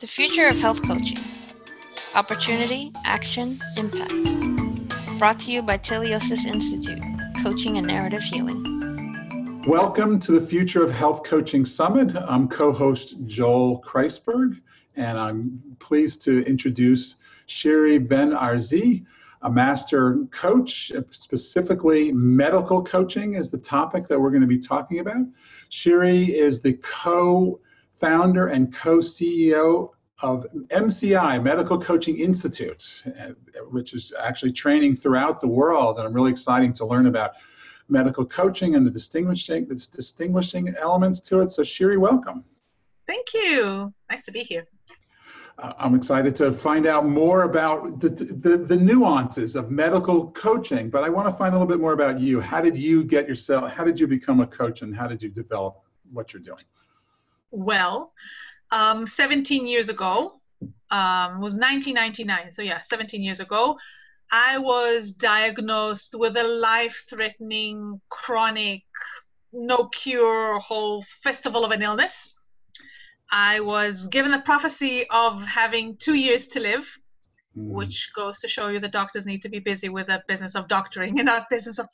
The future of health coaching. Opportunity, action, impact. Brought to you by Teleosis Institute, Coaching and Narrative Healing. Welcome to the Future of Health Coaching Summit. I'm co host Joel Kreisberg, and I'm pleased to introduce Shiri Ben Arzi, a master coach, specifically medical coaching is the topic that we're going to be talking about. Shiri is the co founder and co CEO of MCI, Medical Coaching Institute, uh, which is actually training throughout the world. And I'm really excited to learn about medical coaching and the distinguishing, the distinguishing elements to it. So, Shiri, welcome. Thank you. Nice to be here. Uh, I'm excited to find out more about the, the, the, nuances of medical coaching, but I want to find a little bit more about you. How did you get yourself, how did you become a coach and how did you develop what you're doing? Well, um, 17 years ago, um, was 1999. So yeah, 17 years ago, I was diagnosed with a life-threatening, chronic, no cure, whole festival of an illness. I was given the prophecy of having two years to live, mm. which goes to show you the doctors need to be busy with the business of doctoring and not business of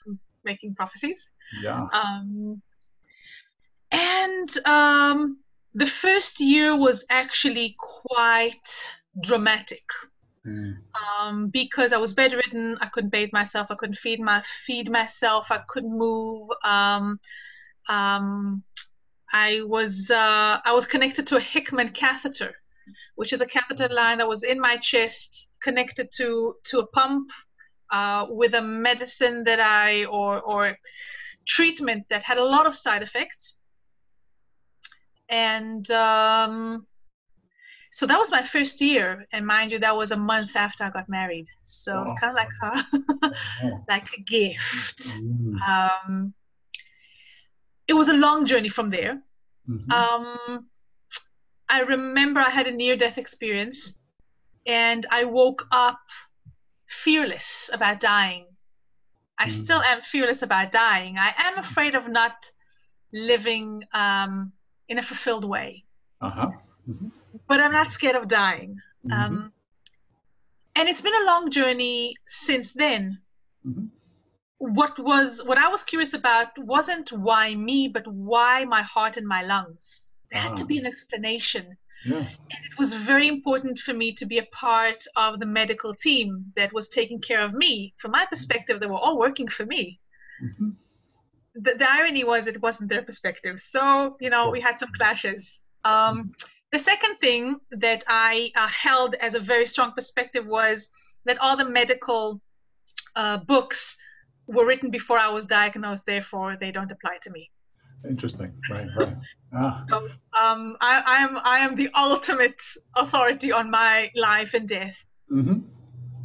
making prophecies. Yeah. Um, and um, the first year was actually quite dramatic mm. um, because I was bedridden. I couldn't bathe myself. I couldn't feed my feed myself. I couldn't move. Um, um, I was uh, I was connected to a Hickman catheter, which is a catheter line that was in my chest, connected to to a pump uh, with a medicine that I or or treatment that had a lot of side effects and um, so that was my first year. And mind you that was a month after i got married. So it's kind of like a like a gift. Mm. um, it was a long journey from there. Mm-hmm. um, i remember i had a near death experience and i woke up fearless about dying. I mm. still am fearless about dying. I am afraid of not living um, in a fulfilled way. Uh-huh. Mm-hmm. But I'm not scared of dying. Mm-hmm. Um, and it's been a long journey since then. Mm-hmm. What was what I was curious about wasn't why me, but why my heart and my lungs. There had to be ah. an explanation. Yeah. And it was very important for me to be a part of the medical team that was taking care of me. From my perspective, they were all working for me. The, the irony was it wasn't their perspective. So, you know, we had some clashes. Um, the second thing that I uh, held as a very strong perspective was that all the medical uh, books were written before I was diagnosed, therefore they don't apply to me. Interesting, right, right. Ah. So, um, I, I, am I am the ultimate authority on my life and death. Mm-hmm.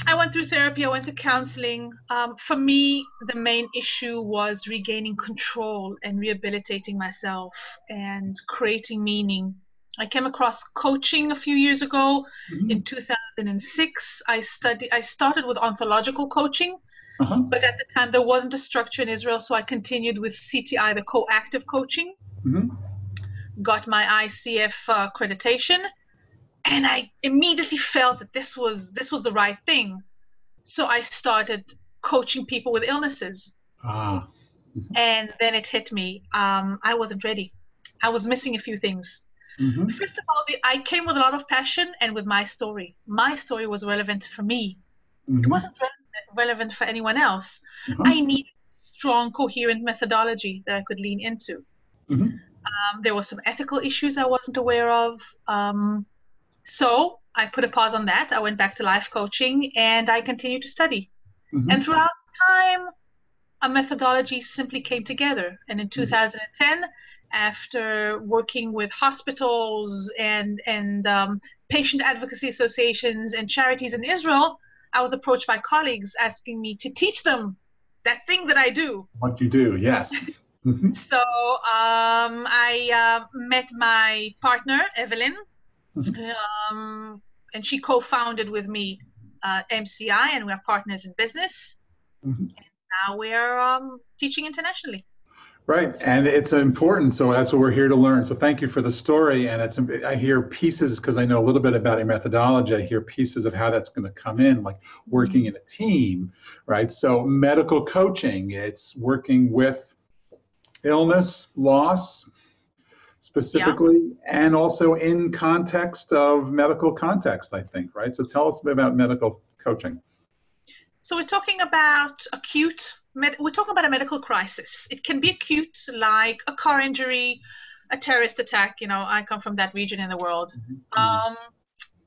I went through therapy, I went to counseling. Um, for me, the main issue was regaining control and rehabilitating myself and creating meaning. I came across coaching a few years ago. Mm-hmm. In 2006, I studied. I started with ontological coaching, uh-huh. but at the time there wasn't a structure in Israel, so I continued with CTI, the co-active coaching. Mm-hmm. Got my ICF uh, accreditation, and I immediately felt that this was this was the right thing. So I started coaching people with illnesses. Ah. and then it hit me. Um, I wasn't ready. I was missing a few things. Mm-hmm. First of all, I came with a lot of passion and with my story. My story was relevant for me. Mm-hmm. It wasn't relevant for anyone else. Mm-hmm. I needed strong, coherent methodology that I could lean into. Mm-hmm. Um, there were some ethical issues I wasn't aware of. Um, so I put a pause on that. I went back to life coaching and I continued to study. Mm-hmm. And throughout time, a methodology simply came together. And in mm-hmm. 2010, after working with hospitals and and um, patient advocacy associations and charities in Israel, I was approached by colleagues asking me to teach them that thing that I do. What you do, yes. So um, I uh, met my partner Evelyn. Um, and she co-founded with me uh, MCI, and we're partners in business. Mm-hmm. And now we're um, teaching internationally. Right, and it's important. So that's what we're here to learn. So thank you for the story. And it's I hear pieces because I know a little bit about your methodology. I hear pieces of how that's going to come in, like working in a team, right? So medical coaching, it's working with illness, loss, specifically, yeah. and also in context of medical context. I think, right? So tell us a bit about medical coaching. So we're talking about acute med- we're talking about a medical crisis. It can be acute, like a car injury, a terrorist attack. You know, I come from that region in the world. Mm-hmm. Um,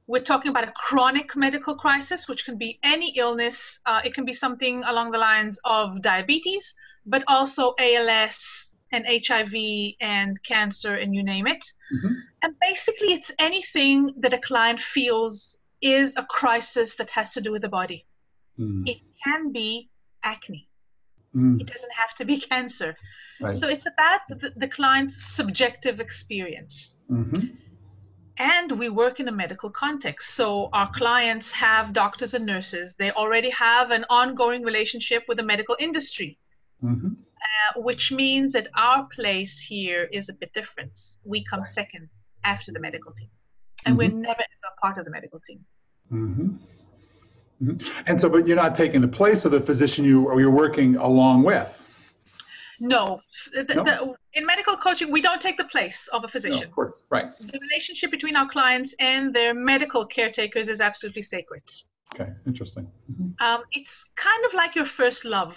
we're talking about a chronic medical crisis, which can be any illness. Uh, it can be something along the lines of diabetes, but also ALS and HIV and cancer, and you name it. Mm-hmm. And basically, it's anything that a client feels is a crisis that has to do with the body. Mm. It can be acne. Mm. It doesn't have to be cancer. Right. So it's about the, the client's subjective experience. Mm-hmm. And we work in a medical context. So our clients have doctors and nurses. They already have an ongoing relationship with the medical industry, mm-hmm. Uh, which means that our place here is a bit different. We come second after the medical team. And mm-hmm. we're never a part of the medical team. Mm-hmm. Mm-hmm. And so, but you're not taking the place of the physician you or you're working along with. No. The, no. The, in medical coaching, we don't take the place of a physician. No, of course, right. The relationship between our clients and their medical caretakers is absolutely sacred. Okay, interesting. Mm-hmm. Um, it's kind of like your first love,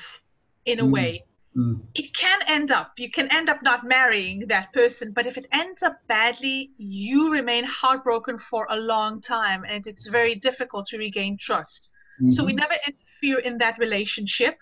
in a mm. way. Mm. It can end up, you can end up not marrying that person, but if it ends up badly, you remain heartbroken for a long time and it's very difficult to regain trust. Mm-hmm. So we mm-hmm. never interfere in that relationship.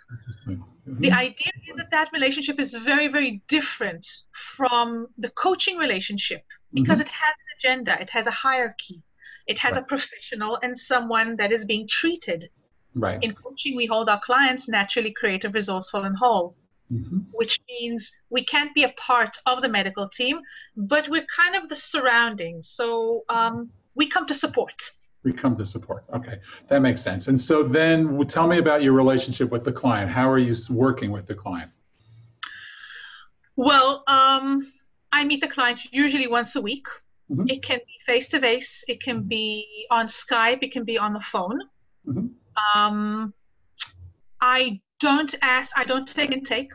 Mm-hmm. The idea is that that relationship is very, very different from the coaching relationship because mm-hmm. it has an agenda, it has a hierarchy, it has right. a professional and someone that is being treated. Right. In coaching, we hold our clients naturally creative, resourceful, and whole. Mm-hmm. Which means we can't be a part of the medical team, but we're kind of the surroundings. So um, we come to support. We come to support. Okay, that makes sense. And so then tell me about your relationship with the client. How are you working with the client? Well, um, I meet the client usually once a week. Mm-hmm. It can be face to face, it can be on Skype, it can be on the phone. Mm-hmm. Um, I don't ask, I don't take intake.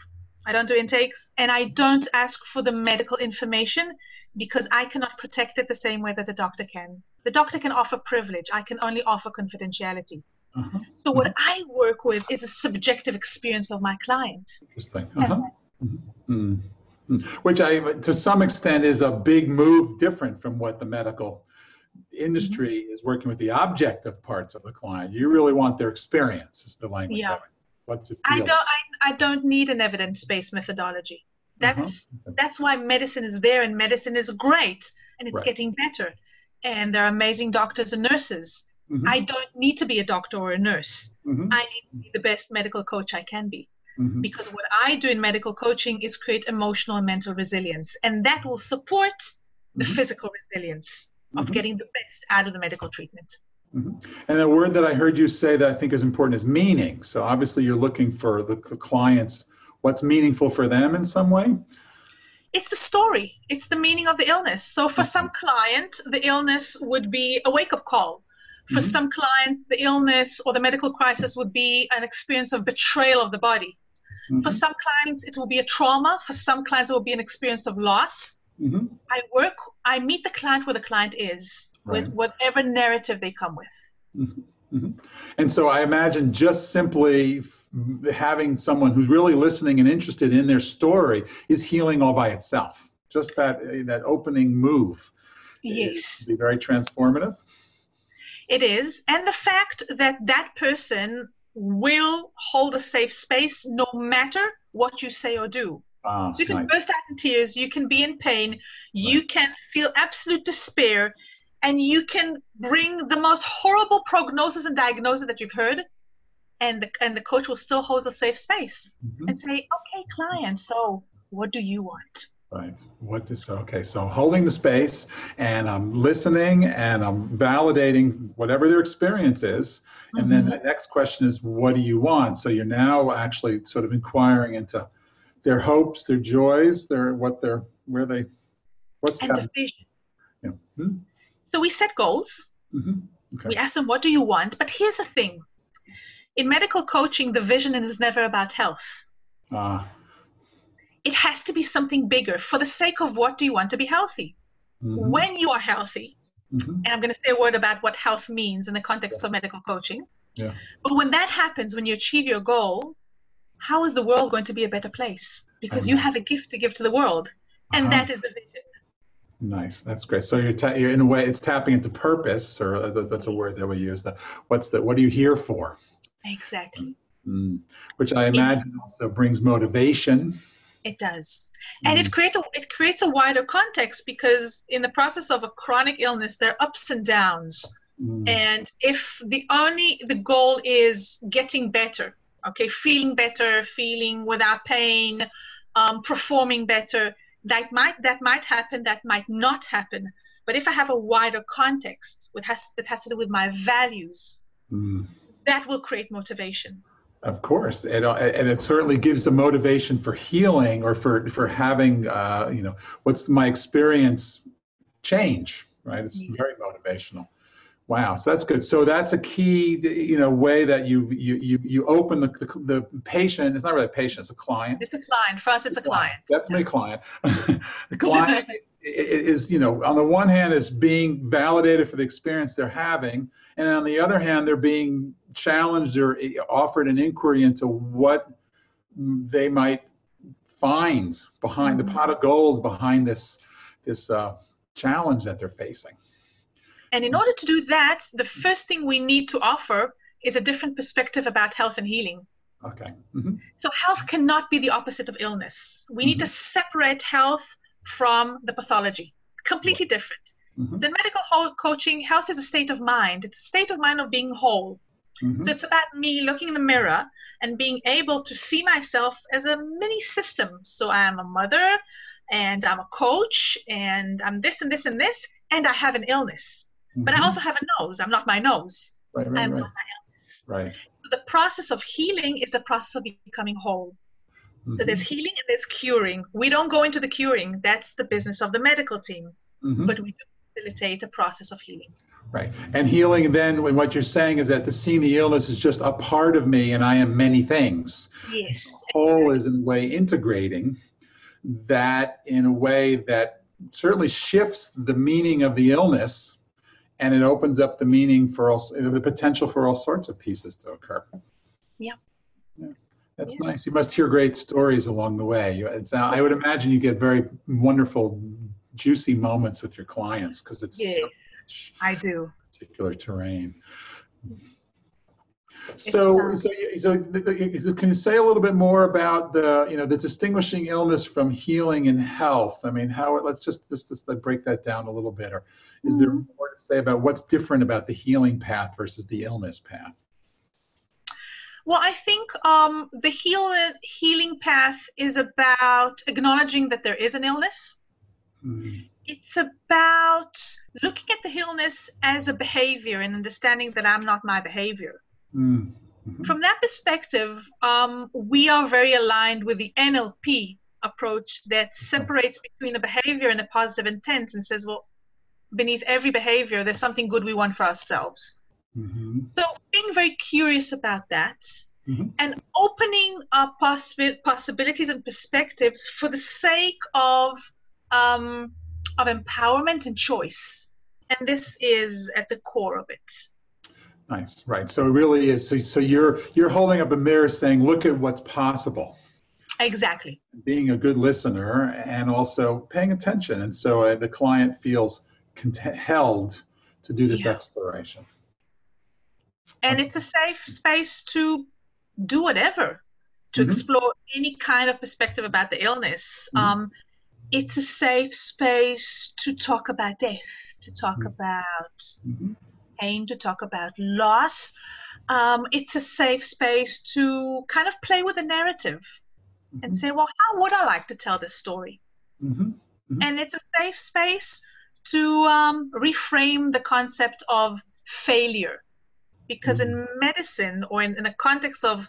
I don't do intakes, and I don't ask for the medical information because I cannot protect it the same way that the doctor can. The doctor can offer privilege. I can only offer confidentiality. Uh-huh. So what. I work with is a subjective experience of my client. Interesting. Uh-huh. Mm-hmm. Mm-hmm. Which I, to some extent, is a big move different from what the medical industry mm-hmm. is working with the objective parts of the client. You really want their experience, is the language. Yeah. What's it feel? I don't. I, I don't need an evidence-based methodology. That's uh-huh. that's why medicine is there, and medicine is great, and it's right. getting better and there are amazing doctors and nurses. Mm-hmm. I don't need to be a doctor or a nurse. Mm-hmm. I need to be the best medical coach I can be. Mm-hmm. Because what I do in medical coaching is create emotional and mental resilience, and that will support the mm-hmm. physical resilience of mm-hmm. getting the best out of the medical treatment. Mm-hmm. And the word that I heard you say that I think is important is meaning. So obviously, you're looking for the clients what's meaningful for them in some way it's the story it's the meaning of the illness so for some client the illness would be a wake-up call for mm-hmm. some client the illness or the medical crisis would be an experience of betrayal of the body mm-hmm. for some clients it will be a trauma for some clients it will be an experience of loss mm-hmm. i work i meet the client where the client is right. with whatever narrative they come with mm-hmm. Mm-hmm. and so i imagine just simply having someone who's really listening and interested in their story is healing all by itself. Just that that opening move. Yes. Be very transformative. It is, and the fact that that person will hold a safe space no matter what you say or do. Ah, so you can nice. burst out in tears, you can be in pain, you right. can feel absolute despair, and you can bring the most horrible prognosis and diagnosis that you've heard and the and the coach will still hold a safe space mm-hmm. and say, "Okay, client, so what do you want?" Right. What is okay? So holding the space, and I'm listening, and I'm validating whatever their experience is, and mm-hmm. then the next question is, "What do you want?" So you're now actually sort of inquiring into their hopes, their joys, their what their where they what's and the vision. Yeah. Hmm? So we set goals. Mm-hmm. Okay. We ask them, "What do you want?" But here's the thing: in medical coaching, the vision is never about health. Ah. It has to be something bigger. For the sake of what do you want to be healthy? Mm-hmm. When you are healthy, mm-hmm. and I'm going to say a word about what health means in the context yeah. of medical coaching. Yeah. But when that happens, when you achieve your goal, how is the world going to be a better place? Because you have a gift to give to the world, and uh-huh. that is the vision. Nice, that's great. So you're, ta- you're in a way, it's tapping into purpose, or that's a word that we use. The what's the what are you here for? Exactly. Mm. Which I imagine it, also brings motivation. It does, and mm. it creates a it creates a wider context because in the process of a chronic illness, there are ups and downs. Mm. And if the only the goal is getting better, okay, feeling better, feeling without pain, um, performing better, that might that might happen, that might not happen. But if I have a wider context with has, that has to do with my values, mm. that will create motivation. Of course, and, uh, and it certainly gives the motivation for healing or for for having, uh, you know, what's my experience change, right? It's yeah. very motivational. Wow, so that's good. So that's a key, you know, way that you you you, you open the, the, the patient. It's not really a patient; it's a client. It's a client. For us, it's, a client. Definitely client. the client is, you know, on the one hand, is being validated for the experience they're having, and on the other hand, they're being challenged or offered an inquiry into what they might find behind mm-hmm. the pot of gold behind this this uh, challenge that they're facing. And in order to do that, the first thing we need to offer is a different perspective about health and healing. Okay. Mm-hmm. So health cannot be the opposite of illness. We mm-hmm. need to mm-hmm. separate health from the pathology. Completely different. Mm-hmm. So in medical coaching, health is a state of mind. It's a state of mind of being whole. Mm-hmm. So it's about me looking in the mirror and being able to see myself as a mini system. So I am a mother and I'm a coach and I'm this and this and this and I have an illness. Mm-hmm. But I mm-hmm. also have a nose. I'm not my nose. Right, right, I'm right. not my. Right. So the process of healing is the process of becoming whole. Mm-hmm. So there's healing and there's curing. We don't go into the curing. That's the business of the medical team. Mm-hmm. But we facilitate a process of healing. Right. And healing then when what you're saying is that the seeing the illness is just a part of me and I am many things. Yes. whole is in a way integrating that in a way that certainly shifts the meaning of the illness and it opens up the meaning for all the potential for all sorts of pieces to occur. Yeah. yeah. That's yeah. nice. You must hear great stories along the way. It's, I would imagine you get very wonderful, juicy moments with your clients because it's yeah, so I do. Particular terrain. So, uh, so, so, can you say a little bit more about the, you know, the distinguishing illness from healing and health? I mean, how? Let's just just, just break that down a little bit. Or is there mm-hmm. more to say about what's different about the healing path versus the illness path? Well, I think um, the heal, healing path is about acknowledging that there is an illness. Mm. It's about looking at the illness as a behavior and understanding that I'm not my behavior. Mm-hmm. From that perspective, um, we are very aligned with the NLP approach that separates between a behavior and a positive intent and says, well, beneath every behavior, there's something good we want for ourselves. Mm-hmm. So, being very curious about that mm-hmm. and opening up possi- possibilities and perspectives for the sake of um, of empowerment and choice. And this is at the core of it. Nice, right. So it really is. So, so you're you're holding up a mirror, saying, "Look at what's possible." Exactly. Being a good listener and also paying attention, and so uh, the client feels held to do this yeah. exploration. And That's it's a safe space to do whatever, to mm-hmm. explore any kind of perspective about the illness. Mm-hmm. Um, it's a safe space to talk about death, to talk mm-hmm. about mm-hmm pain, to talk about loss. Um, it's a safe space to kind of play with the narrative mm-hmm. and say, well, how would I like to tell this story? Mm-hmm. Mm-hmm. And it's a safe space to um, reframe the concept of failure. Because in mm-hmm. medicine or in, in the context of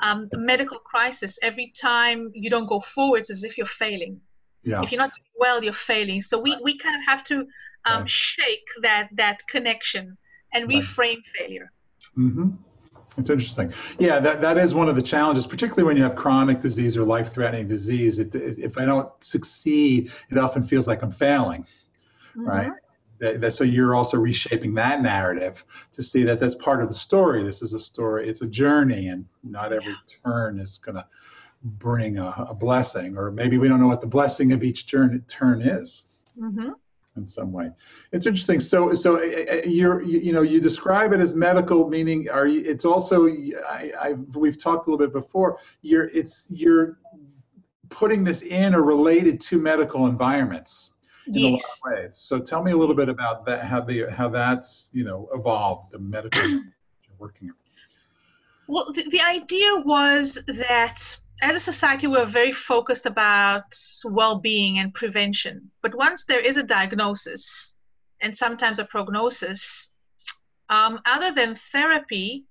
um, medical crisis. Every time you don't go forwards, as if you're failing. Yes. If you're not doing well, you're failing. So we, we kind of have to um, right. shake that that connection and reframe right. failure. Mm-hmm. It's interesting. Yeah, that, that is one of the challenges, particularly when you have chronic disease or life threatening disease. It, if I don't succeed, it often feels like I'm failing, mm-hmm. right? That, that, so you're also reshaping that narrative to see that that's part of the story. This is a story, it's a journey, and not every yeah. turn is going to bring a, a, blessing, or maybe we don't know what the blessing of each turn, turn is. Mm-hmm in some way. It's interesting. So, so uh, uh, you're, you, you know, you describe it as medical, meaning are you? It's also, I, I, we've talked a little bit before. You're, it's you're putting this in or related to medical environments in yes. a lot of ways. So, tell me a little bit about that. How the how that's you know evolved the medical you're working. Well, the, the idea was that as a society, we're very focused about well being and prevention. But once there is a diagnosis and sometimes a prognosis, um, other than therapy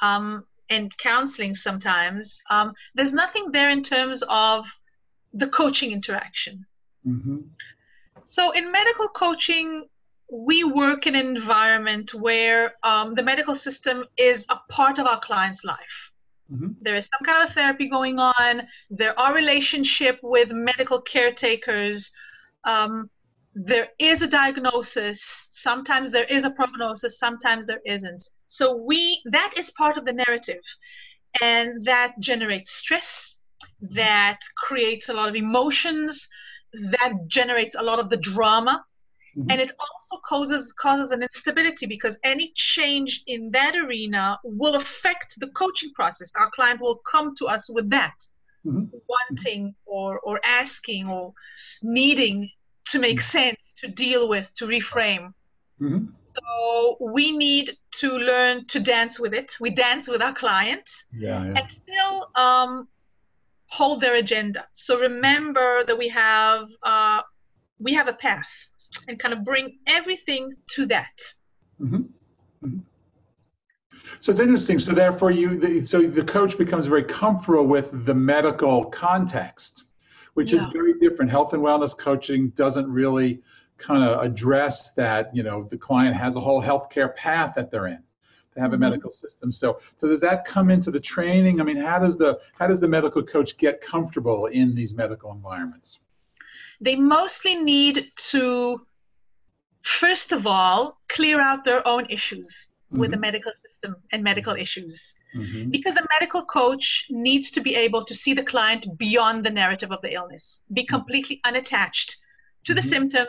um, and counseling, sometimes, um, there's nothing there in terms of the coaching interaction. Mm-hmm. So, in medical coaching, we work in an environment where um, the medical system is a part of our client's life. Mm-hmm. There is some kind of therapy going on. There are relationship with medical caretakers. Um, there is a diagnosis. Sometimes there is a prognosis. Sometimes there isn't. So we that is part of the narrative, and that generates stress. That creates a lot of emotions. That generates a lot of the drama Mm-hmm. And it also causes causes an instability because any change in that arena will affect the coaching process. Our client will come to us with that, mm-hmm. wanting or or asking or needing to make mm-hmm. sense, to deal with, to reframe. Mm-hmm. So we need to learn to dance with it. We dance with our client yeah, yeah. and still um, hold their agenda. So remember that we have uh, we have a path and kind of bring everything to that. Mm-hmm. Mm-hmm. So it's interesting. So therefore, you the, so the coach becomes very comfortable with the medical context, which yeah. is very different. Health and wellness coaching doesn't really kind of address that. You know, the client has a whole healthcare path that they're in. Have a mm-hmm. medical system. So so does that come into the training? I mean, how does the how does the medical coach get comfortable in these medical environments? They mostly need to first of all, clear out their own issues mm-hmm. with the mm-hmm. medical system and medical issues. Mm-hmm. Because the medical coach needs to be able to see the client beyond the narrative of the illness, be mm-hmm. completely unattached to the symptoms,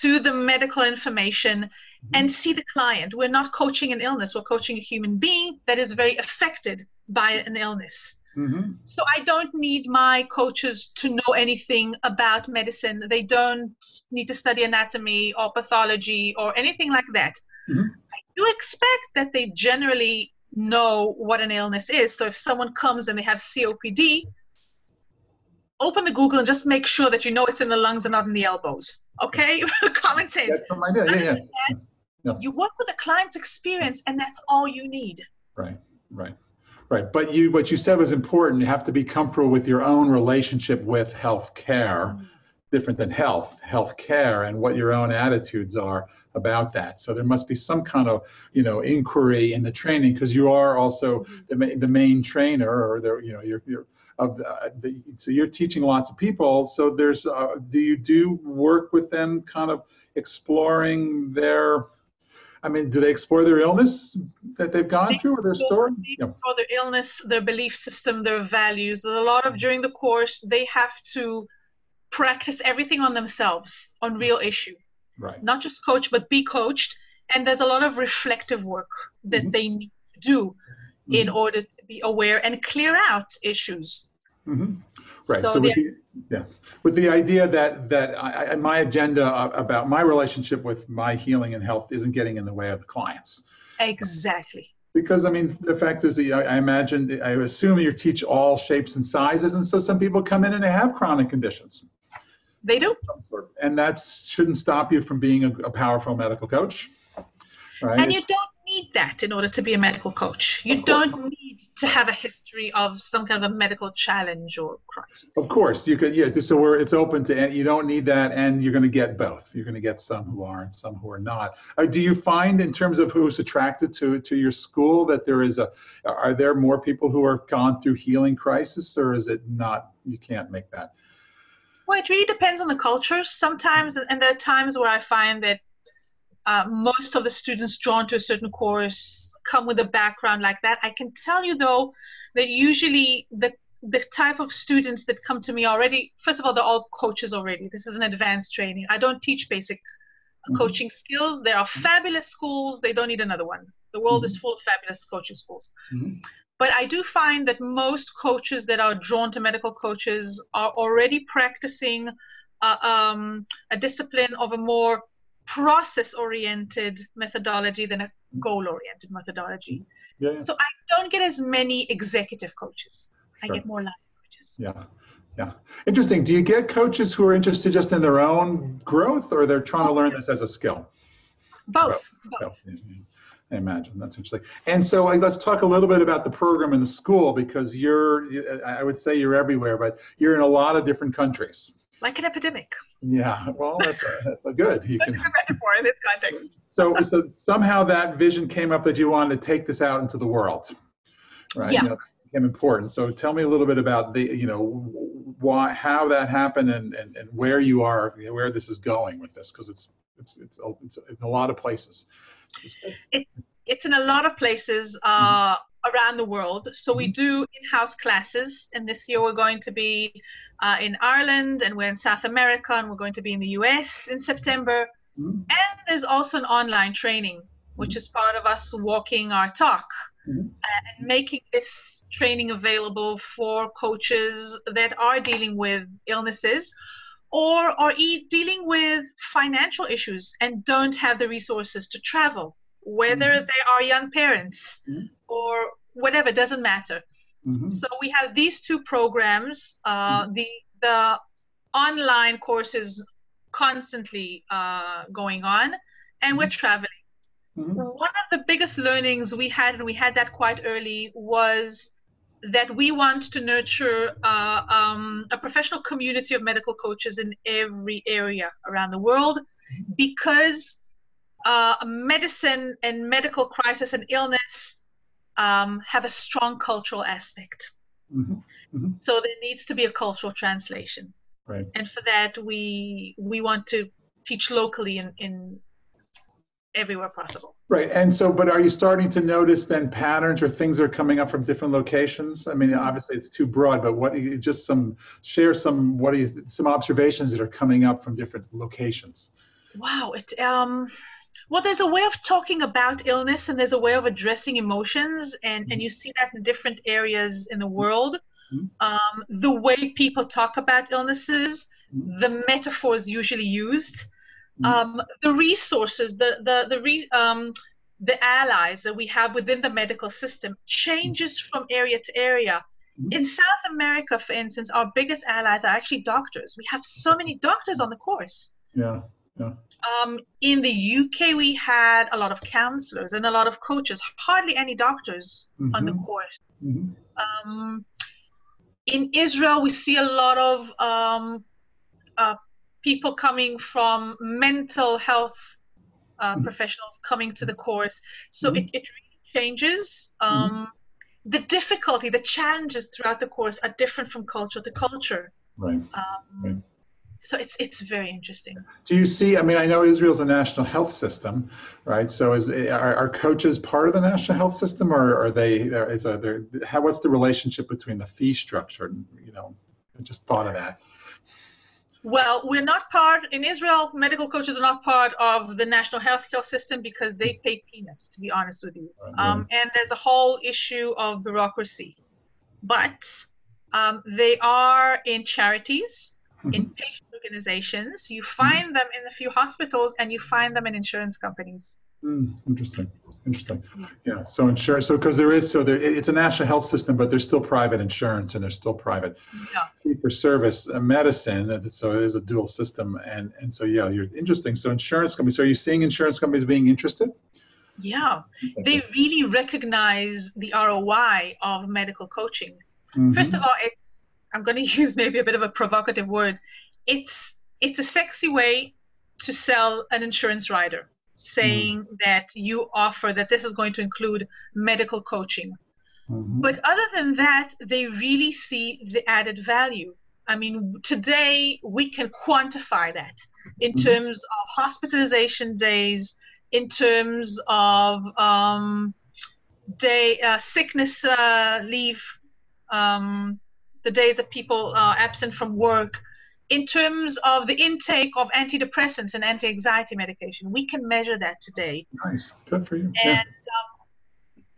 to the medical information. And see the client. We're not coaching an illness, we're coaching a human being that is very affected by an illness. Mm-hmm. So I don't need my coaches to know anything about medicine. They don't need to study anatomy or pathology or anything like that. Mm-hmm. I do expect that they generally know what an illness is. So if someone comes and they have COPD, open the Google and just make sure that you know it's in the lungs and not in the elbows. Okay? Common sense. That's some idea. Yeah, yeah. Yeah. You work with the client's experience and that's all you need. Right, right. Right, but you what you said was important. You have to be comfortable with your own relationship with health care, mm-hmm. different than health, health care, and what your own attitudes are about that. So there must be some kind of you know inquiry in the training because you are also mm-hmm. the, the main trainer, or the you know you're, you're of the, the, so you're teaching lots of people. So there's uh, do you do work with them, kind of exploring their I mean, do they explore their illness that they've gone they through or their story? They explore their illness, their belief system, their values. There's a lot of during the course they have to practice everything on themselves on real issue. Right. Not just coach, but be coached. And there's a lot of reflective work that mm-hmm. they need to do mm-hmm. in order to be aware and clear out issues. Mm-hmm. Right. So, so with the, yeah, with the idea that that I, my agenda about my relationship with my healing and health isn't getting in the way of the clients. Exactly. Because I mean, the fact is, I, I imagine, I assume you teach all shapes and sizes, and so some people come in and they have chronic conditions. They do. And that shouldn't stop you from being a, a powerful medical coach. Right? And you don't need that in order to be a medical coach. You don't need to have a history of some kind of a medical challenge or crisis. Of course, you could. Yeah, so we're it's open to. You don't need that, and you're going to get both. You're going to get some who are and some who are not. Uh, do you find, in terms of who's attracted to to your school, that there is a? Are there more people who are gone through healing crisis, or is it not? You can't make that. Well, it really depends on the culture. Sometimes, and there are times where I find that uh, most of the students drawn to a certain course come with a background like that. I can tell you though that usually the the type of students that come to me already, first of all, they're all coaches already. This is an advanced training. I don't teach basic mm-hmm. coaching skills. There are fabulous schools. They don't need another one. The world mm-hmm. is full of fabulous coaching schools. Mm-hmm. But I do find that most coaches that are drawn to medical coaches are already practicing uh, um, a discipline of a more process oriented methodology than a goal oriented methodology. Yeah, yeah. So I don't get as many executive coaches. Sure. I get more life coaches. Yeah. Yeah. Interesting. Do you get coaches who are interested just in their own growth or they're trying to learn this as a skill? Both. Both. Both. I imagine that's interesting. And so let's talk a little bit about the program in the school because you're, I would say you're everywhere, but you're in a lot of different countries like an epidemic. Yeah, well, that's a, that's a good. You can, a metaphor in this context. so, so somehow that vision came up that you wanted to take this out into the world, right? Yeah. You know, became important. So, tell me a little bit about the, you know, why, how that happened, and and, and where you are, where this is going with this, because it's it's it's it's in a lot of places. It, it's in a lot of places. Uh, mm-hmm around the world. So we mm-hmm. do in-house classes, and this year we're going to be uh, in Ireland, and we're in South America, and we're going to be in the US in September. Mm-hmm. And there's also an online training, which is part of us walking our talk mm-hmm. and making this training available for coaches that are dealing with illnesses or are e- dealing with financial issues and don't have the resources to travel whether mm-hmm. they are young parents mm-hmm. or whatever doesn't matter mm-hmm. so we have these two programs uh, mm-hmm. the the online courses constantly uh, going on and we're mm-hmm. traveling mm-hmm. one of the biggest learnings we had and we had that quite early was that we want to nurture uh, um, a professional community of medical coaches in every area around the world because uh, medicine and medical crisis and illness um, have a strong cultural aspect. Mm-hmm. Mm-hmm. So there needs to be a cultural translation. Right. And for that, we we want to teach locally in, in everywhere possible. Right. And so, but are you starting to notice then patterns or things that are coming up from different locations? I mean, obviously it's too broad, but what just some share some what is some observations that are coming up from different locations? Wow. It um well, there's a way of talking about illness and there's a way of addressing emotions, and, and you see that in different areas in the world. Mm-hmm. Um, the way people talk about illnesses, mm-hmm. the metaphors usually used, mm-hmm. um, the resources, the the the re, um, the allies that we have within the medical system changes from area to area. In South America, for instance, our biggest allies are actually doctors. We have so many doctors on the course. Yeah. Yeah. Um, in the UK, we had a lot of counselors and a lot of coaches, hardly any doctors mm-hmm. on the course. Mm-hmm. Um, in Israel, we see a lot of um, uh, people coming from mental health uh, mm-hmm. professionals coming to the course. So mm-hmm. it, it really changes. Mm-hmm. Um, the difficulty, the challenges throughout the course are different from culture to culture. Right. Um, right so it's it's very interesting. Do you see? I mean, I know Israel's a national health system, right? So is are, are coaches part of the national health system, or are they? Is a, there, how, what's the relationship between the fee structure? You know, I just thought of that. Well, we're not part in Israel. Medical coaches are not part of the national healthcare system because they pay peanuts, to be honest with you. Right, um, and there's a whole issue of bureaucracy, but um, they are in charities in mm-hmm. patient organizations. You find them in a few hospitals, and you find them in insurance companies. Mm, interesting. Interesting. Yeah. So insurance. So because there is so there, it's a national health system, but there's still private insurance and there's still private yeah. fee for service uh, medicine. So it is a dual system, and and so yeah, you're interesting. So insurance companies. So are you seeing insurance companies being interested? Yeah, they really recognize the ROI of medical coaching. Mm-hmm. First of all, it's I'm going to use maybe a bit of a provocative word. It's it's a sexy way to sell an insurance rider, saying mm-hmm. that you offer that this is going to include medical coaching. Mm-hmm. But other than that, they really see the added value. I mean, today we can quantify that in mm-hmm. terms of hospitalization days, in terms of um, day uh, sickness uh, leave, um, the days that people are absent from work. In terms of the intake of antidepressants and anti-anxiety medication, we can measure that today. Nice, good for you. And yeah. um,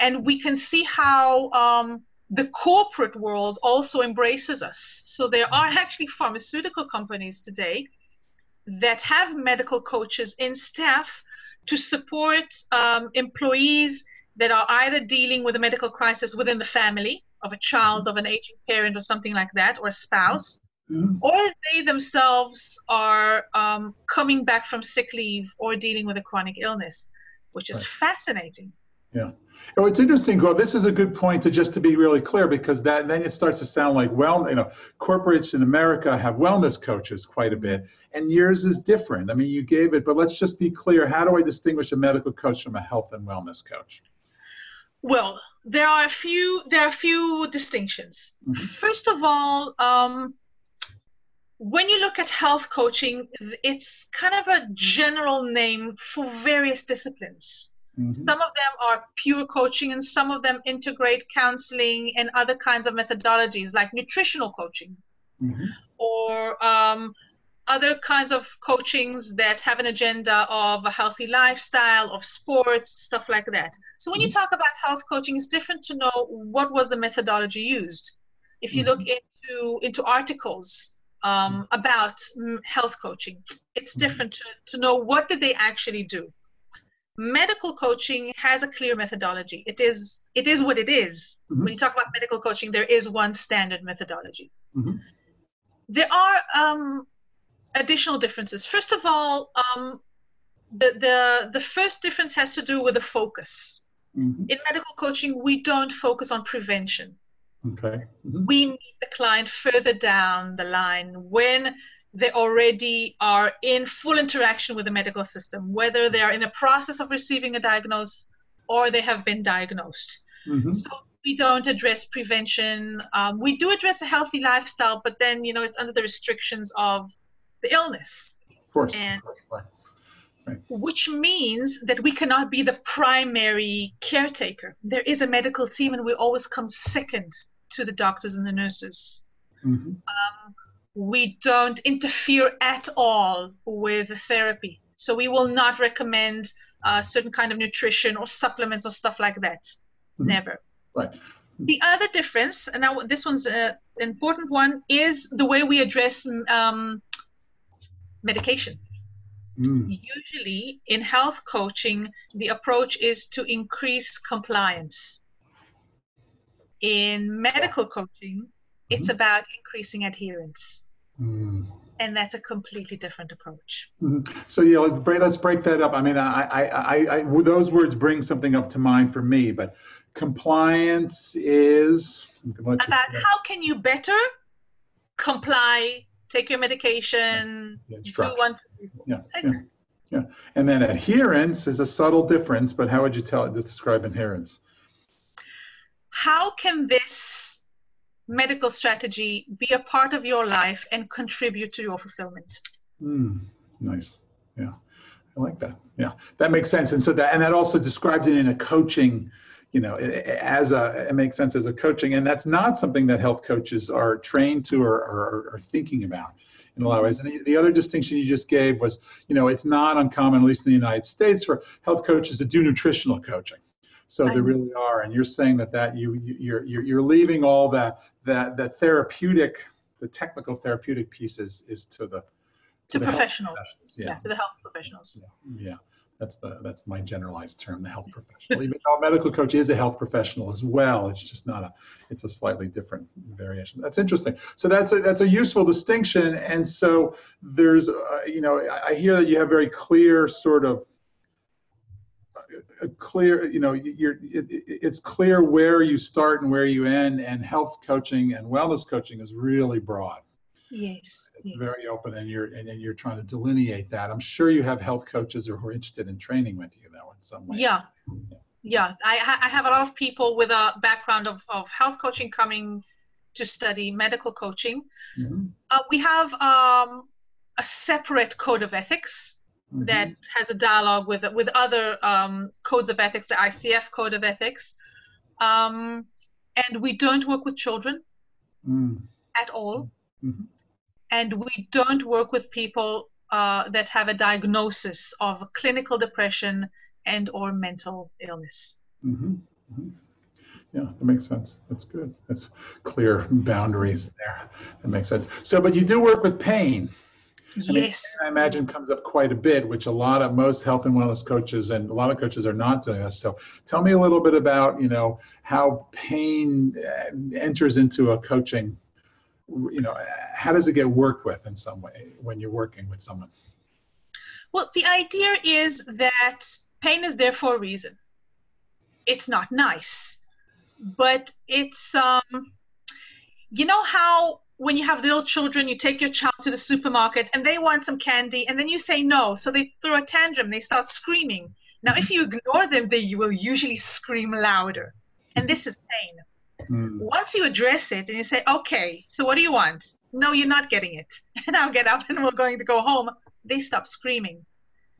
and we can see how um, the corporate world also embraces us. So there are actually pharmaceutical companies today that have medical coaches in staff to support um, employees that are either dealing with a medical crisis within the family of a child, of an aging parent, or something like that, or a spouse, mm-hmm. or they themselves are um, coming back from sick leave or dealing with a chronic illness, which is right. fascinating. Yeah. Oh, it's interesting. Well, this is a good point to just to be really clear because that then it starts to sound like well, you know, corporates in America have wellness coaches quite a bit, and yours is different. I mean, you gave it, but let's just be clear. How do I distinguish a medical coach from a health and wellness coach? Well, there are a few there are a few distinctions. Mm-hmm. First of all, um, when you look at health coaching, it's kind of a general name for various disciplines. Mm-hmm. Some of them are pure coaching, and some of them integrate counseling and other kinds of methodologies like nutritional coaching mm-hmm. or um, other kinds of coachings that have an agenda of a healthy lifestyle, of sports, stuff like that. So when mm-hmm. you talk about health coaching, it's different to know what was the methodology used. If you look mm-hmm. into into articles um, about mm, health coaching, it's mm-hmm. different to, to know what did they actually do medical coaching has a clear methodology it is it is what it is. Mm-hmm. when you talk about medical coaching there is one standard methodology mm-hmm. there are um, additional differences first of all um, the, the the first difference has to do with the focus mm-hmm. in medical coaching we don't focus on prevention okay mm-hmm. we meet the client further down the line when they already are in full interaction with the medical system, whether they are in the process of receiving a diagnosis or they have been diagnosed. Mm-hmm. So we don't address prevention. Um, we do address a healthy lifestyle, but then you know it's under the restrictions of the illness. Of course. And, of course. Right. Which means that we cannot be the primary caretaker. There is a medical team, and we always come second to the doctors and the nurses. Mm-hmm. Um, we don't interfere at all with the therapy. So we will not recommend a uh, certain kind of nutrition or supplements or stuff like that. Mm-hmm. Never. Right. The other difference, and now this one's an important one, is the way we address um, medication. Mm. Usually, in health coaching, the approach is to increase compliance. In medical coaching, it's mm-hmm. about increasing adherence. Mm. And that's a completely different approach. Mm-hmm. So yeah, let's break, let's break that up. I mean, I, I, I, I, those words bring something up to mind for me, but compliance is about how can you better comply, take your medication, do one. Yeah, yeah, yeah. And then adherence is a subtle difference, but how would you tell it to describe adherence? How can this medical strategy be a part of your life and contribute to your fulfillment. Mm, nice. Yeah. I like that. Yeah, that makes sense. And so that, and that also describes it in a coaching, you know, as a, it makes sense as a coaching. And that's not something that health coaches are trained to or are thinking about in a lot of ways. And the, the, other distinction you just gave was, you know, it's not uncommon, at least in the United States, for health coaches to do nutritional coaching. So there really are, and you're saying that that you you're you're, you're leaving all that that the therapeutic, the technical therapeutic pieces is to the to, to the professionals. Yeah. yeah. to the health professionals. Yeah, yeah, that's the that's my generalized term, the health professional. Even though a medical coach is a health professional as well, it's just not a it's a slightly different variation. That's interesting. So that's a that's a useful distinction. And so there's uh, you know I, I hear that you have very clear sort of a clear, you know, you're it, it's clear where you start and where you end, and health coaching and wellness coaching is really broad. Yes, it's yes. very open, and you're and, and you're trying to delineate that. I'm sure you have health coaches who are interested in training with you, though, in some way. Yeah, yeah. I I have a lot of people with a background of of health coaching coming to study medical coaching. Mm-hmm. Uh, we have um, a separate code of ethics mm-hmm. that has a dialogue with with other um, codes of ethics, the ICF code of ethics. Um, and we don't work with children mm. at all. Mm-hmm. And we don't work with people uh, that have a diagnosis of clinical depression and or mental illness. Mm-hmm. mm-hmm. Yeah, that makes sense. That's good. That's clear boundaries there. That makes sense. So, but you do work with pain. I mean, yes. I imagine comes up quite a bit, which a lot of most health and wellness coaches and a lot of coaches are not doing this. So tell me a little bit about, you know, how pain uh, enters into a coaching, you know, how does it get worked with in some way when you're working with someone? Well, the idea is that pain is there for a reason. It's not nice, but it's, um, you know how when you have little children, you take your child to the supermarket and they want some candy, and then you say no. So they throw a tantrum, they start screaming. Now, if you ignore them, they will usually scream louder. And this is pain. Mm. Once you address it and you say, okay, so what do you want? No, you're not getting it. And I'll get up and we're going to go home. They stop screaming.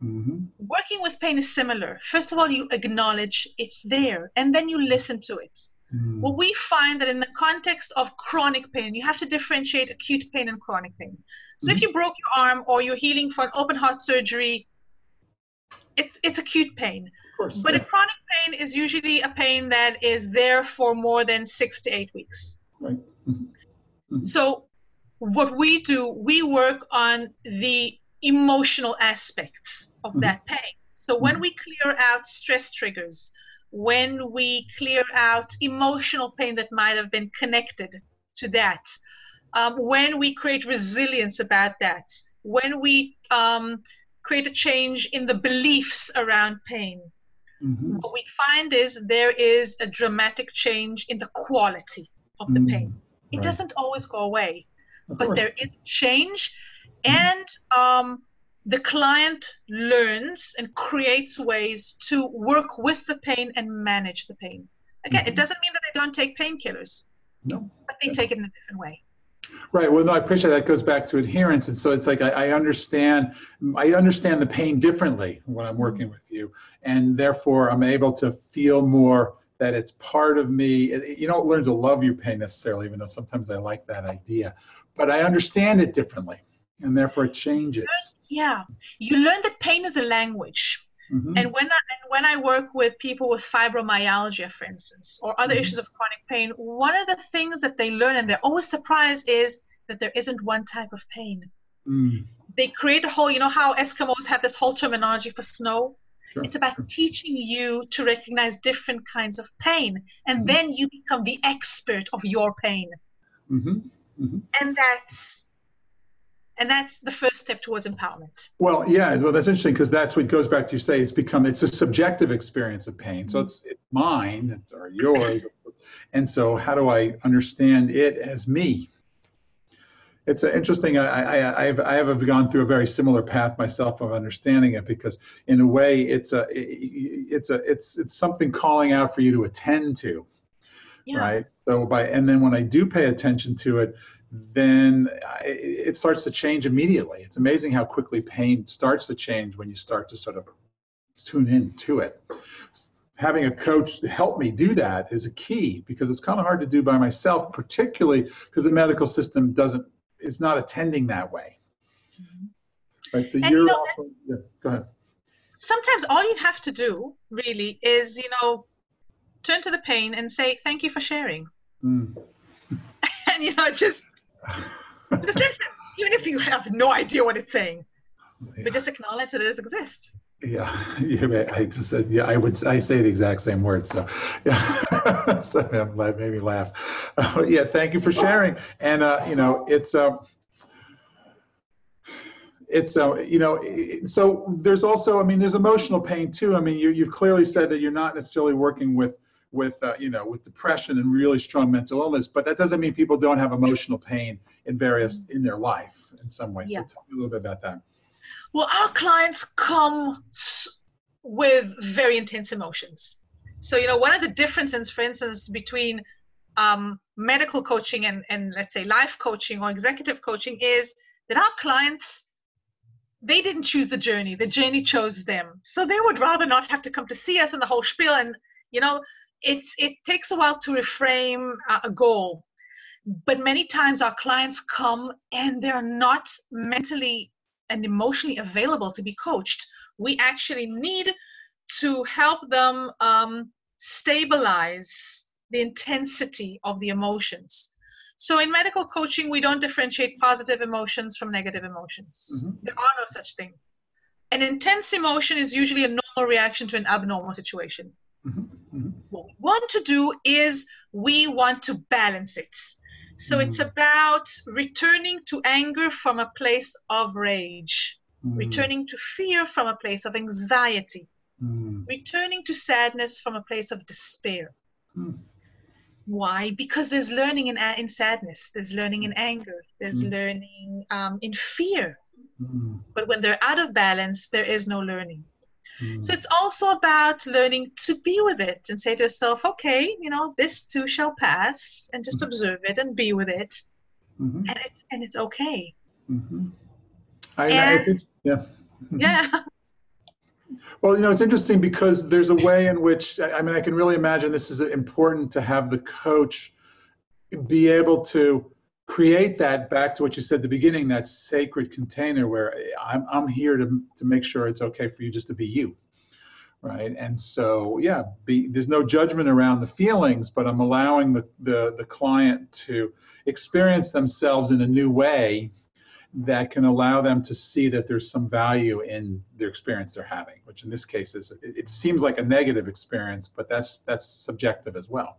Mm-hmm. Working with pain is similar. First of all, you acknowledge it's there and then you listen to it. Mm. Well, we find that in the context of chronic pain, you have to differentiate acute pain and chronic pain. So mm-hmm. if you broke your arm or you're healing for an open heart surgery, it's it's acute pain. But a chronic pain is usually a pain that is there for more than six to eight weeks. Right. Mm-hmm. Mm-hmm. So what we do, we work on the emotional aspects of mm-hmm. that pain. So when mm-hmm. we clear out stress triggers, when we clear out emotional pain that might have been connected to that, um, when we create resilience about that, when we um, create a change in the beliefs around pain, mm-hmm. what we find is there is a dramatic change in the quality of the mm-hmm. pain. It right. doesn't always go away, of but course. there is change, mm-hmm. and um, the client learns and creates ways to work with the pain and manage the pain. Again, mm-hmm. it doesn't mean that they don't take painkillers. No. But they take it in a different way. Right. Well, no, I appreciate that. goes back to adherence, and so it's like I, I, understand, I understand the pain differently when I'm working with you, and therefore I'm able to feel more that it's part of me. You don't learn to love your pain necessarily, even though sometimes I like that idea, but I understand it differently and therefore it changes. Yeah, you learn that pain is a language. Mm-hmm. And when I, and when I work with people with fibromyalgia, for instance, or other mm-hmm. issues of chronic pain, one of the things that they learn, and they're always surprised, is that there isn't one type of pain. Mm. They create a whole, you know, how Eskimos have this whole terminology for snow. Sure, it's about teaching you to recognize different kinds of pain, and mm-hmm. then you become the expert of your pain. Mm-hmm. Mm-hmm. And that's and that's the first step towards empowerment. Well yeah well that's interesting because that's what goes back to you say it's become it's a subjective experience of pain. So mm-hmm. it's, it's mine it's or yours. And so how do i understand it as me? It's interesting I, I, I've, I have gone through a very similar path myself of understanding it because in a way it's a it's a it's it's something calling out for you to attend to yeah. right? So by and then when i do pay attention to it then it starts to change immediately. It's amazing how quickly pain starts to change when you start to sort of tune in to it. Having a coach help me do that is a key because it's kind of hard to do by myself, particularly because the medical system doesn't is not attending that way. Mm-hmm. Right. So and you're you know, also, yeah, go ahead. Sometimes all you have to do really is, you know, turn to the pain and say, Thank you for sharing. Mm. and you know, just just listen, even if you have no idea what it's saying, yeah. but just acknowledge that it exists. Yeah, yeah. I just yeah. I would. I say the exact same words. So, yeah. so it made me laugh. Uh, yeah. Thank you for sharing. And uh, you know, it's um, it's uh, you know so there's also i mean there's emotional pain too i mean you, you've clearly said that you're not necessarily working with with uh, you know with depression and really strong mental illness but that doesn't mean people don't have emotional pain in various in their life in some way. Yeah. so tell me a little bit about that. Well our clients come with very intense emotions. So you know one of the differences for instance between um, medical coaching and, and let's say life coaching or executive coaching is that our clients they didn't choose the journey. The journey chose them. So they would rather not have to come to see us in the whole spiel and you know it's it takes a while to reframe a goal but many times our clients come and they're not mentally and emotionally available to be coached we actually need to help them um, stabilize the intensity of the emotions so in medical coaching, we don't differentiate positive emotions from negative emotions. Mm-hmm. There are no such thing. An intense emotion is usually a normal reaction to an abnormal situation. Mm-hmm. Mm-hmm. Want to do is we want to balance it. So it's mm-hmm. about returning to anger from a place of rage, mm-hmm. returning to fear from a place of anxiety, mm-hmm. returning to sadness from a place of despair. Why? Because there's learning in, in sadness, there's learning in anger, there's mm. learning um, in fear. Mm. But when they're out of balance, there is no learning. Mm. So it's also about learning to be with it and say to yourself, okay, you know, this too shall pass, and just mm-hmm. observe it and be with it, mm-hmm. and it's and it's okay. Mm-hmm. I, and, I, yeah. yeah. Well, you know, it's interesting because there's a way in which, I mean, I can really imagine this is important to have the coach be able to create that back to what you said at the beginning, that sacred container where I'm, I'm here to, to make sure it's okay for you just to be you. Right. And so, yeah, be, there's no judgment around the feelings, but I'm allowing the, the, the client to experience themselves in a new way that can allow them to see that there's some value in their experience they're having, which in this case is it, it seems like a negative experience, but that's that's subjective as well.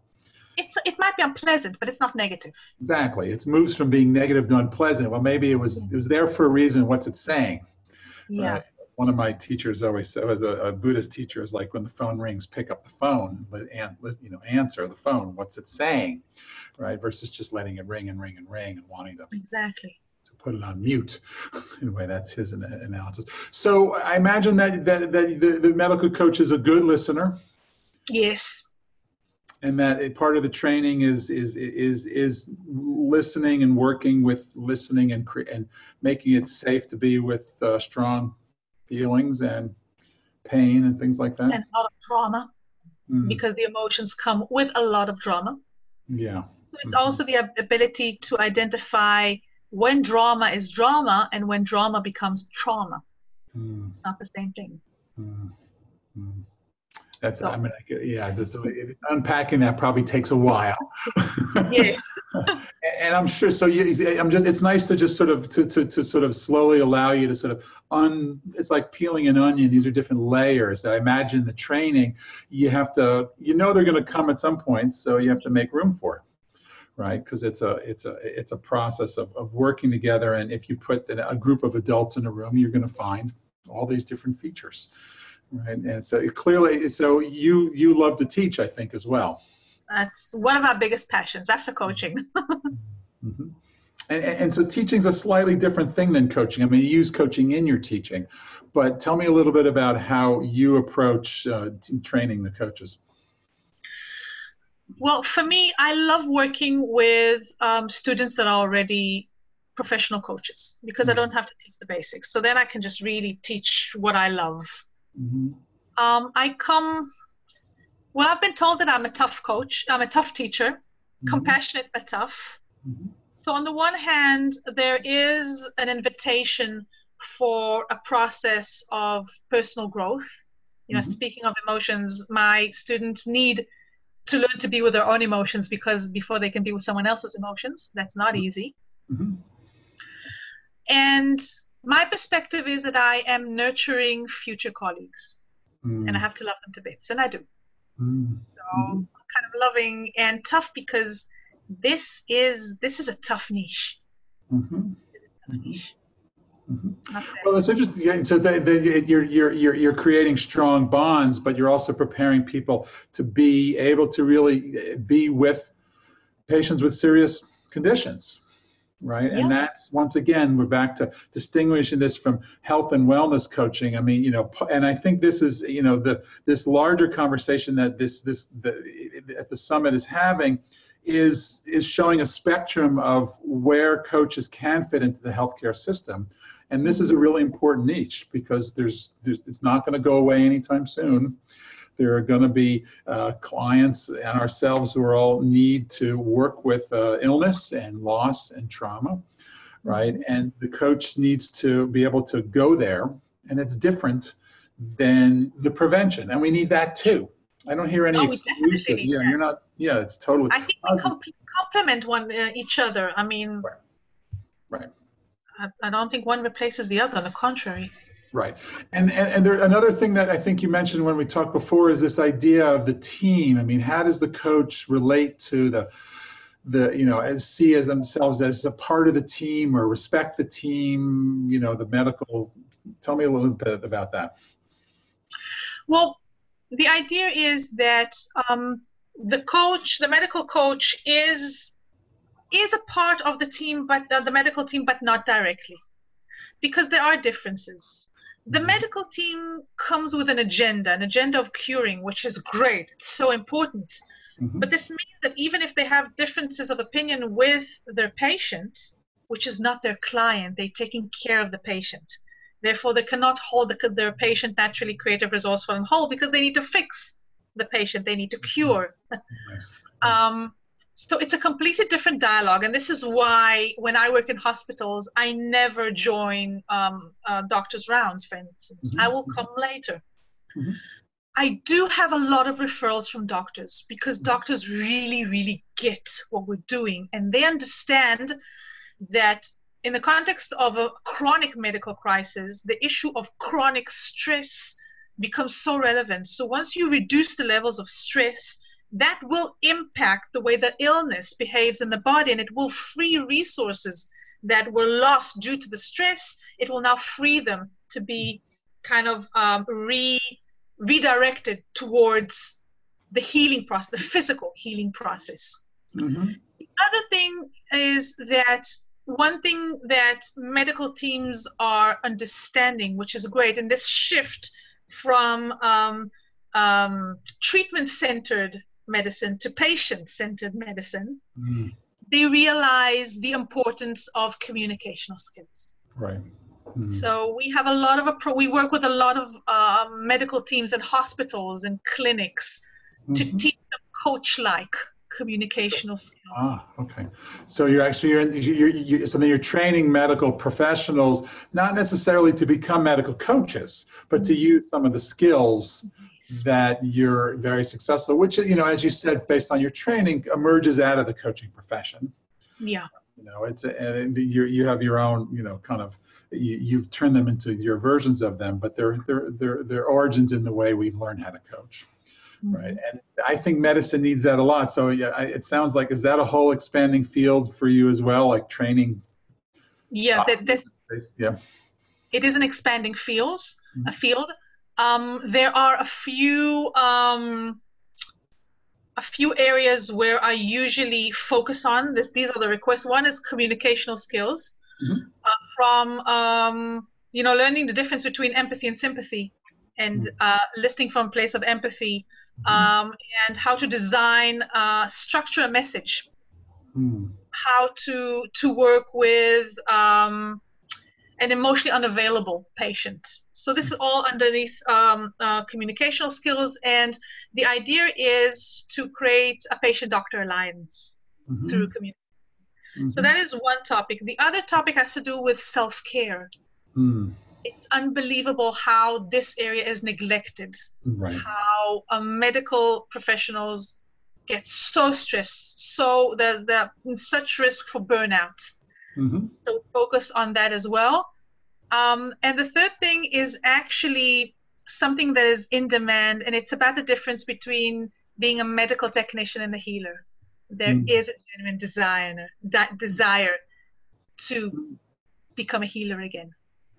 It's, it might be unpleasant, but it's not negative. Exactly. It moves from being negative to unpleasant. Well, maybe it was it was there for a reason. What's it saying? Yeah. Right? One of my teachers always said, as a, a, Buddhist teacher, is like when the phone rings, pick up the phone and you know answer the phone. What's it saying, right? Versus just letting it ring and ring and ring and wanting to exactly put it on mute. anyway, that's his analysis. So I imagine that, that, that the, the medical coach is a good listener. Yes. And that part of the training is is is is listening and working with listening and cre- and making it safe to be with uh, strong feelings and pain and things like that. And a lot of trauma, mm. because the emotions come with a lot of drama. Yeah. So it's mm-hmm. also the ability to identify when drama is drama and when drama becomes trauma. Mm. Not the same thing. Mm. That's so. I mean yeah. Just, unpacking that probably takes a while. yeah. and I'm sure. So you, I'm just. It's nice to just sort of to, to to sort of slowly allow you to sort of un. It's like peeling an onion. These are different layers. I imagine the training. You have to. You know they're going to come at some point, so you have to make room for it right? Because it's a it's a it's a process of, of working together. And if you put a group of adults in a room, you're going to find all these different features, right? And so clearly, so you you love to teach, I think, as well. That's one of our biggest passions after coaching. mm-hmm. And, and, so teaching is a slightly different thing than coaching. I mean, you use coaching in your teaching, but tell me a little bit about how you approach uh, training the coaches. Well, for me, I love working with um, students that are already professional coaches because mm-hmm. I don't have to teach the basics. So then I can just really teach what I love. Mm-hmm. Um, I come, well, I've been told that I'm a tough coach, I'm a tough teacher, mm-hmm. compassionate but tough. Mm-hmm. So, on the one hand, there is an invitation for a process of personal growth. You know, mm-hmm. speaking of emotions, my students need to learn to be with their own emotions because before they can be with someone else's emotions that's not mm-hmm. easy mm-hmm. and my perspective is that i am nurturing future colleagues mm. and i have to love them to bits and i do mm. so i'm kind of loving and tough because this is this is a tough niche, mm-hmm. a tough niche. Mm-hmm. Well, that's interesting. So they, they, you're, you're, you're, you're creating strong bonds, but you're also preparing people to be able to really eh, be with patients with serious conditions, right? Yeah. And that's once again, we're back to distinguishing this from health and wellness coaching. I mean, you know, and I think this is, you know, the this larger conversation that this this the, at the summit is having is is showing a spectrum of where coaches can fit into the healthcare system and this is a mm-hmm. really important niche because there's, there's it's not going to go away anytime soon. There are going to be uh, clients and ourselves who all need to work with uh, illness and loss and trauma, right? And the coach needs to be able to go there, and it's different than the prevention, and we need that too. I don't hear any oh, exclusive. Yeah, you're not. Yeah, it's totally. I think they complement one uh, each other. I mean, right. right. I, I don't think one replaces the other. On the contrary. Right. And, and, and there, another thing that I think you mentioned when we talked before is this idea of the team. I mean, how does the coach relate to the, the you know, as see as themselves as a part of the team or respect the team, you know, the medical, tell me a little bit about that. Well, the idea is that um, the coach, the medical coach is is a part of the team, but uh, the medical team, but not directly, because there are differences. The mm-hmm. medical team comes with an agenda, an agenda of curing, which is great. It's so important. Mm-hmm. But this means that even if they have differences of opinion with their patient, which is not their client, they're taking care of the patient. Therefore, they cannot hold the, their patient naturally creative, resourceful, and whole because they need to fix the patient. They need to cure. um, so it's a completely different dialogue, and this is why when I work in hospitals, I never join um, uh, doctors' rounds, for instance. Mm-hmm. I will come later. Mm-hmm. I do have a lot of referrals from doctors because mm-hmm. doctors really, really get what we're doing, and they understand that in the context of a chronic medical crisis, the issue of chronic stress becomes so relevant. So once you reduce the levels of stress, that will impact the way the illness behaves in the body and it will free resources that were lost due to the stress it will now free them to be kind of um, re redirected towards the healing process the physical healing process mm-hmm. the other thing is that one thing that medical teams are understanding which is great and this shift from um, um, treatment centered medicine to patient centered medicine, mm. they realize the importance of communicational skills. Right. Mm. So we have a lot of a we work with a lot of uh, medical teams and hospitals and clinics mm-hmm. to teach them coach-like communicational skills. Ah, okay. So you're actually you're, you're, you're so then you're training medical professionals not necessarily to become medical coaches, but to mm-hmm. use some of the skills that you're very successful, which, you know, as you said, based on your training, emerges out of the coaching profession. Yeah. You know, it's a, and you you have your own, you know, kind of you, you've turned them into your versions of them, but they're they're they're their origins in the way we've learned how to coach. Mm-hmm. Right. And I think medicine needs that a lot. So yeah, it sounds like is that a whole expanding field for you as well, like training? Yeah, that, that, yeah. It is an expanding field, mm-hmm. a field. Um, there are a few um, a few areas where I usually focus on. This, these are the requests. One is communicational skills, mm-hmm. uh, from um, you know learning the difference between empathy and sympathy, and mm-hmm. uh, listening from a place of empathy. Um, and how to design, uh, structure a message, mm. how to to work with um, an emotionally unavailable patient. So this is all underneath um, uh, communicational skills, and the idea is to create a patient-doctor alliance mm-hmm. through community. Mm-hmm. So that is one topic. The other topic has to do with self-care. Mm. It's unbelievable how this area is neglected. Right. How uh, medical professionals get so stressed, so in such risk for burnout. Mm-hmm. So focus on that as well. Um, and the third thing is actually something that is in demand, and it's about the difference between being a medical technician and a healer. There mm. is a genuine desire, that desire to become a healer again.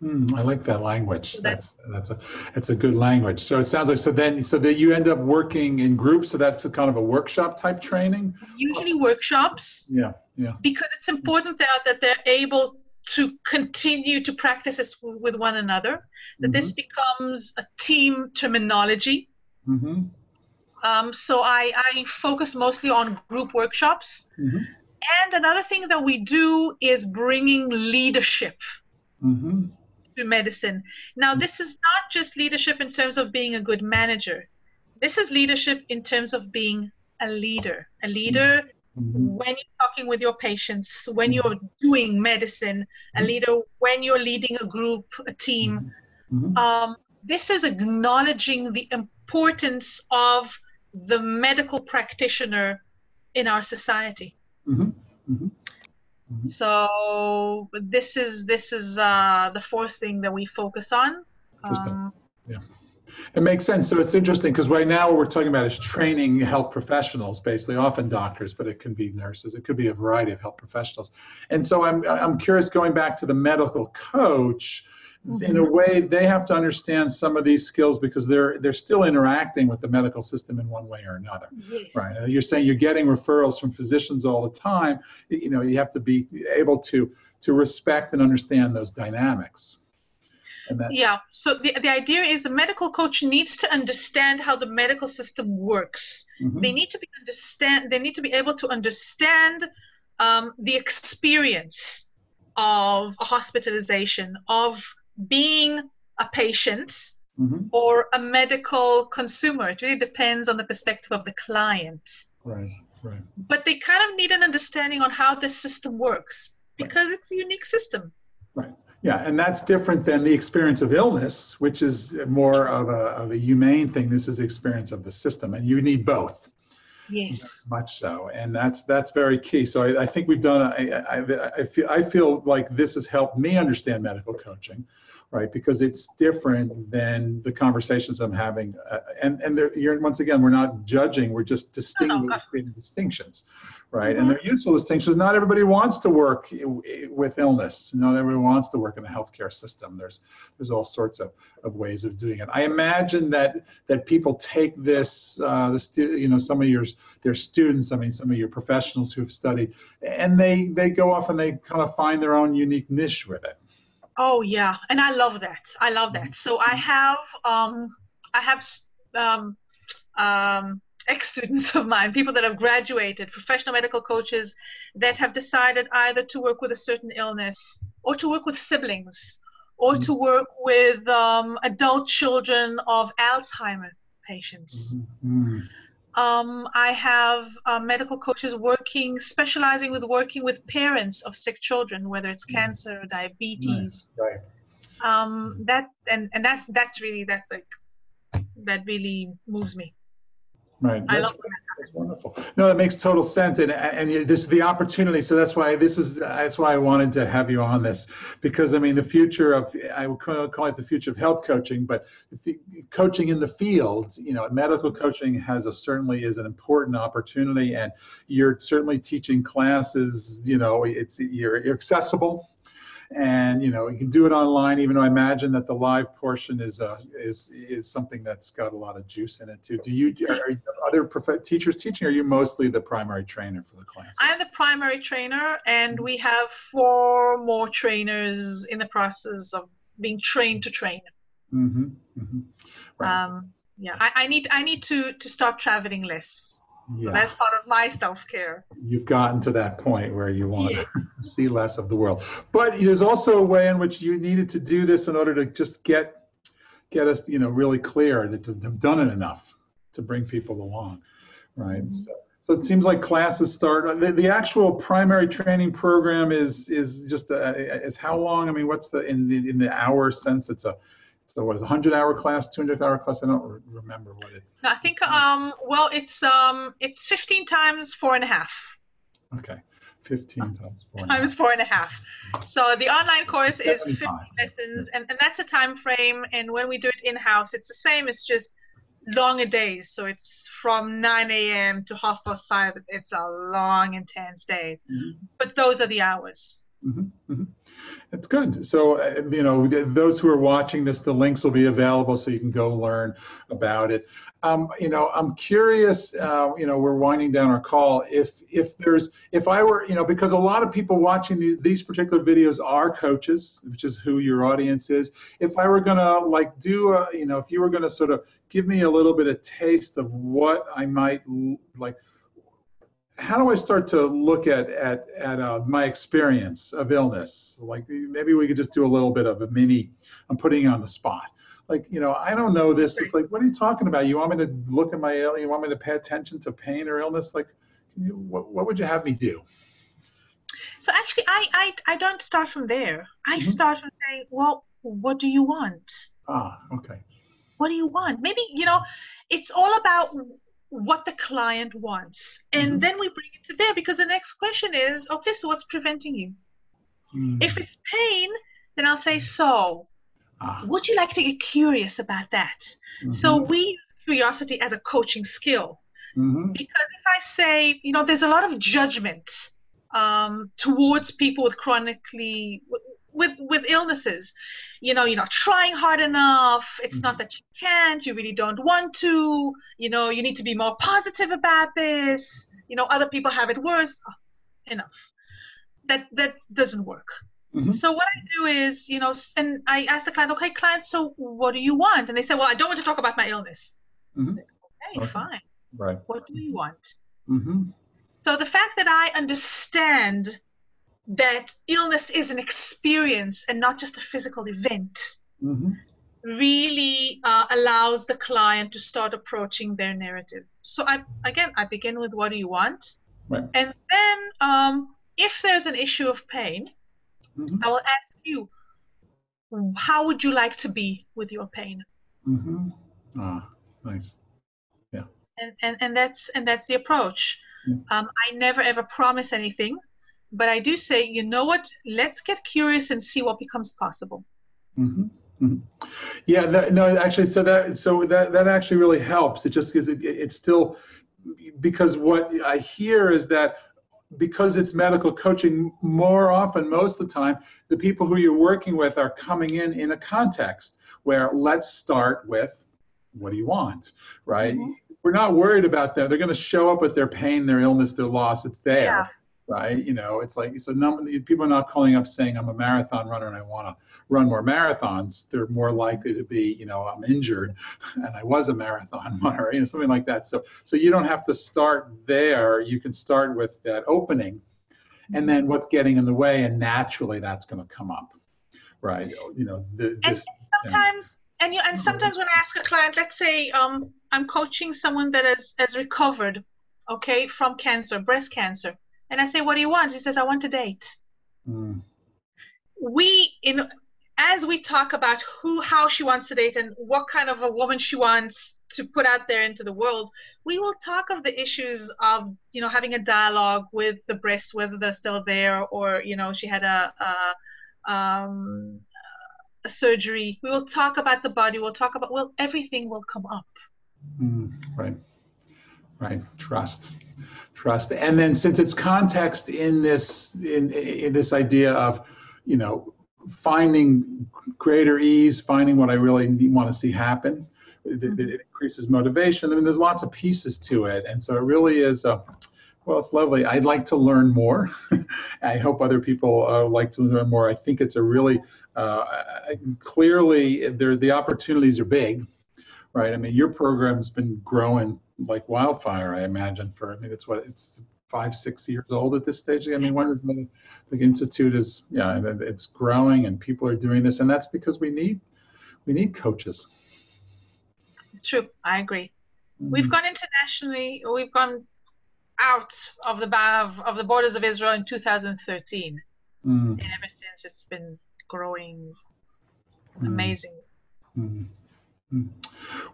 Mm, I like that language. That's that's a that's a good language. So it sounds like so then so that you end up working in groups. So that's a kind of a workshop type training. Usually workshops. Yeah, yeah. Because it's important that that they're able to continue to practice this with one another. That mm-hmm. this becomes a team terminology. Mm-hmm. Um, so I I focus mostly on group workshops. Mm-hmm. And another thing that we do is bringing leadership. Mm-hmm to medicine. Now, this is not just leadership in terms of being a good manager. This is leadership in terms of being a leader. A leader mm-hmm. when you're talking with your patients, when mm-hmm. you're doing medicine, a leader when you're leading a group, a team. Mm-hmm. Um, this is acknowledging the importance of the medical practitioner in our society. Mm-hmm. Mm-hmm. So this is this is uh, the fourth thing that we focus on. Interesting. Um, yeah. It makes sense. So it's interesting because right now what we're talking about is training health professionals, basically, often doctors, but it can be nurses. It could be a variety of health professionals. And so I'm I'm curious, going back to the medical coach mm-hmm. in a mm-hmm. way they have to understand some of these skills because they're they're still interacting with the medical system in one way or another yes. right you're saying you're getting referrals from physicians all the time you know you have to be able to to respect and understand those dynamics that, yeah so the, the idea is the medical coach needs to understand how the medical system works mm-hmm. they need to be understand they need to be able to understand um, the experience of a hospitalization of being a patient mm-hmm. or a medical consumer. It really depends on the perspective of the client. Right, right. But they kind of need an understanding on how this system works because right. it's a unique system. Right. Yeah, and that's different than the experience of illness, which is more of a, of a humane thing. This is the experience of the system, and you need both. Yes. Much so, and that's that's very key. So I, I think we've done. I, I, I feel I feel like this has helped me understand medical coaching, right? Because it's different than the conversations I'm having. Uh, and and you're, once again, we're not judging. We're just distinguishing distinctions, right? Mm-hmm. And they're useful distinctions. Not everybody wants to work with illness. Not everybody wants to work in a healthcare system. There's there's all sorts of, of ways of doing it. I imagine that that people take this, uh, the stu- you know, some of your their students. I mean, some of your professionals who've studied, and they they go off and they kind of find their own unique niche with it Oh yeah, and I love that. I love that. So I have um, I have um, um, ex students of mine, people that have graduated, professional medical coaches that have decided either to work with a certain illness or to work with siblings or mm-hmm. to work with um, adult children of Alzheimer patients. Mm-hmm. Um, I have uh, medical coaches working, specializing with working with parents of sick children, whether it's mm. cancer or diabetes. Nice. Right. Um, that and and that that's really that's like that really moves me. Right. That's, that's wonderful. No, that makes total sense, and and this is the opportunity. So that's why this is that's why I wanted to have you on this because I mean the future of I would call it the future of health coaching, but coaching in the field, you know, medical coaching has a certainly is an important opportunity, and you're certainly teaching classes. You know, it's you're, you're accessible and you know you can do it online even though i imagine that the live portion is uh, is is something that's got a lot of juice in it too do you are other prof- teachers teaching or are you mostly the primary trainer for the class i'm the primary trainer and we have four more trainers in the process of being trained to train mm-hmm, mm-hmm. Right. Um, yeah I, I need i need to to stop traveling less yeah. So that's part of my self care. You've gotten to that point where you want yes. to see less of the world. But there's also a way in which you needed to do this in order to just get get us, you know, really clear that to have done it enough to bring people along, right? Mm-hmm. So, so it seems like classes start. The, the actual primary training program is is just a, is how long? I mean, what's the in the in the hour sense? It's a so what is a hundred hour class, two hundred hour class? I don't re- remember what it. No, I think um well it's um it's fifteen times four and a half. Okay, fifteen times four. Times four and a half. So the online course is fifteen lessons, and, and that's a time frame. And when we do it in house, it's the same. It's just longer days. So it's from 9 a.m. to half past five. It's a long, intense day. Mm-hmm. But those are the hours. Mm-hmm. Mm-hmm. It's good. So, uh, you know, those who are watching this, the links will be available so you can go learn about it. Um, you know, I'm curious. Uh, you know, we're winding down our call. If if there's if I were, you know, because a lot of people watching the, these particular videos are coaches, which is who your audience is. If I were gonna like do, a, you know, if you were gonna sort of give me a little bit of taste of what I might like how do I start to look at at at uh, my experience of illness? Like maybe we could just do a little bit of a mini. I'm putting you on the spot. Like you know, I don't know this. It's like, what are you talking about? You want me to look at my you want me to pay attention to pain or illness? Like, you, what what would you have me do? So actually, I I, I don't start from there. I mm-hmm. start from saying, well, what do you want? Ah, okay. What do you want? Maybe you know, it's all about what the client wants. And mm-hmm. then we bring it to there because the next question is okay, so what's preventing you? Mm. If it's pain, then I'll say, so ah. would you like to get curious about that? Mm-hmm. So we use curiosity as a coaching skill. Mm-hmm. Because if I say, you know, there's a lot of judgment um, towards people with chronically with with illnesses. You know you're not trying hard enough. It's mm-hmm. not that you can't. You really don't want to. You know you need to be more positive about this. You know other people have it worse. Oh, enough. That that doesn't work. Mm-hmm. so what i do is you know and i ask the client okay client so what do you want? And they say well i don't want to talk about my illness. Mm-hmm. okay, okay, fine. Right. What do you want? Mm-hmm. so the fact that i understand that illness is an experience and not just a physical event mm-hmm. really uh, allows the client to start approaching their narrative. So I again I begin with what do you want, right. and then um, if there's an issue of pain, mm-hmm. I will ask you, how would you like to be with your pain? Mm-hmm. Ah, nice. Yeah. And, and and that's and that's the approach. Um, I never ever promise anything but I do say, you know what? Let's get curious and see what becomes possible. Mm-hmm. Mm-hmm. Yeah, no, no, actually, so that so that that actually really helps. It just because it, it's still because what I hear is that because it's medical coaching, more often, most of the time, the people who you're working with are coming in in a context where let's start with what do you want, right? Mm-hmm. We're not worried about them. They're going to show up with their pain, their illness, their loss. It's there. Yeah right? You know, it's like so. Num- people are not calling up saying I'm a marathon runner and I want to run more marathons. They're more likely to be, you know, I'm injured and I was a marathon runner, you know, something like that. So, so you don't have to start there. You can start with that opening, and then what's getting in the way, and naturally that's going to come up, right? You know, the, this, and sometimes. And you, and sometimes when I ask a client, let's say um, I'm coaching someone that has, has recovered, okay, from cancer, breast cancer, and I say, "What do you want?" She says, "I want to date." Mm. We in as we talk about who how she wants to date and what kind of a woman she wants to put out there into the world we will talk of the issues of you know having a dialogue with the breasts whether they're still there or you know she had a, a, um, a surgery we will talk about the body we'll talk about well everything will come up mm, right right trust trust and then since it's context in this in, in this idea of you know finding greater ease finding what i really want to see happen it, it, increases motivation i mean there's lots of pieces to it and so it really is a well, it's lovely. I'd like to learn more. I hope other people uh, like to learn more. I think it's a really uh, clearly there. The opportunities are big, right? I mean, your program's been growing like wildfire, I imagine. For I mean, it's what it's five, six years old at this stage. I mean, when is the, the institute is yeah, and it's growing and people are doing this, and that's because we need we need coaches. It's true. I agree. Mm-hmm. We've gone internationally. We've gone out of the of, of the borders of Israel in 2013, mm. and ever since it's been growing mm. amazing. Mm.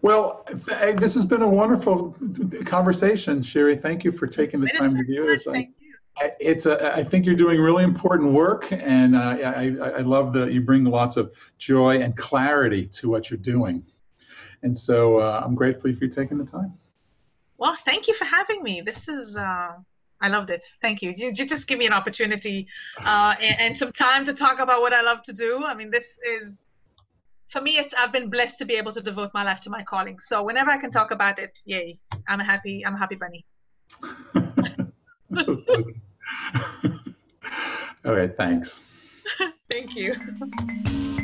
Well, th- this has been a wonderful conversation, Shiri. Thank you for taking the time to do this. I, it's a, I think you're doing really important work, and uh, I, I love that you bring lots of joy and clarity to what you're doing. And so uh, I'm grateful for you taking the time. Well, thank you for having me. This is uh, I loved it. Thank you. You, you just give me an opportunity uh, and, and, some time to talk about what I love to do. I mean, this is, for me, it's I've been blessed to be able to devote my life to my calling. So whenever I can talk about it, yay! I'm a happy. I'm a happy bunny. All right. Thanks. Thank you.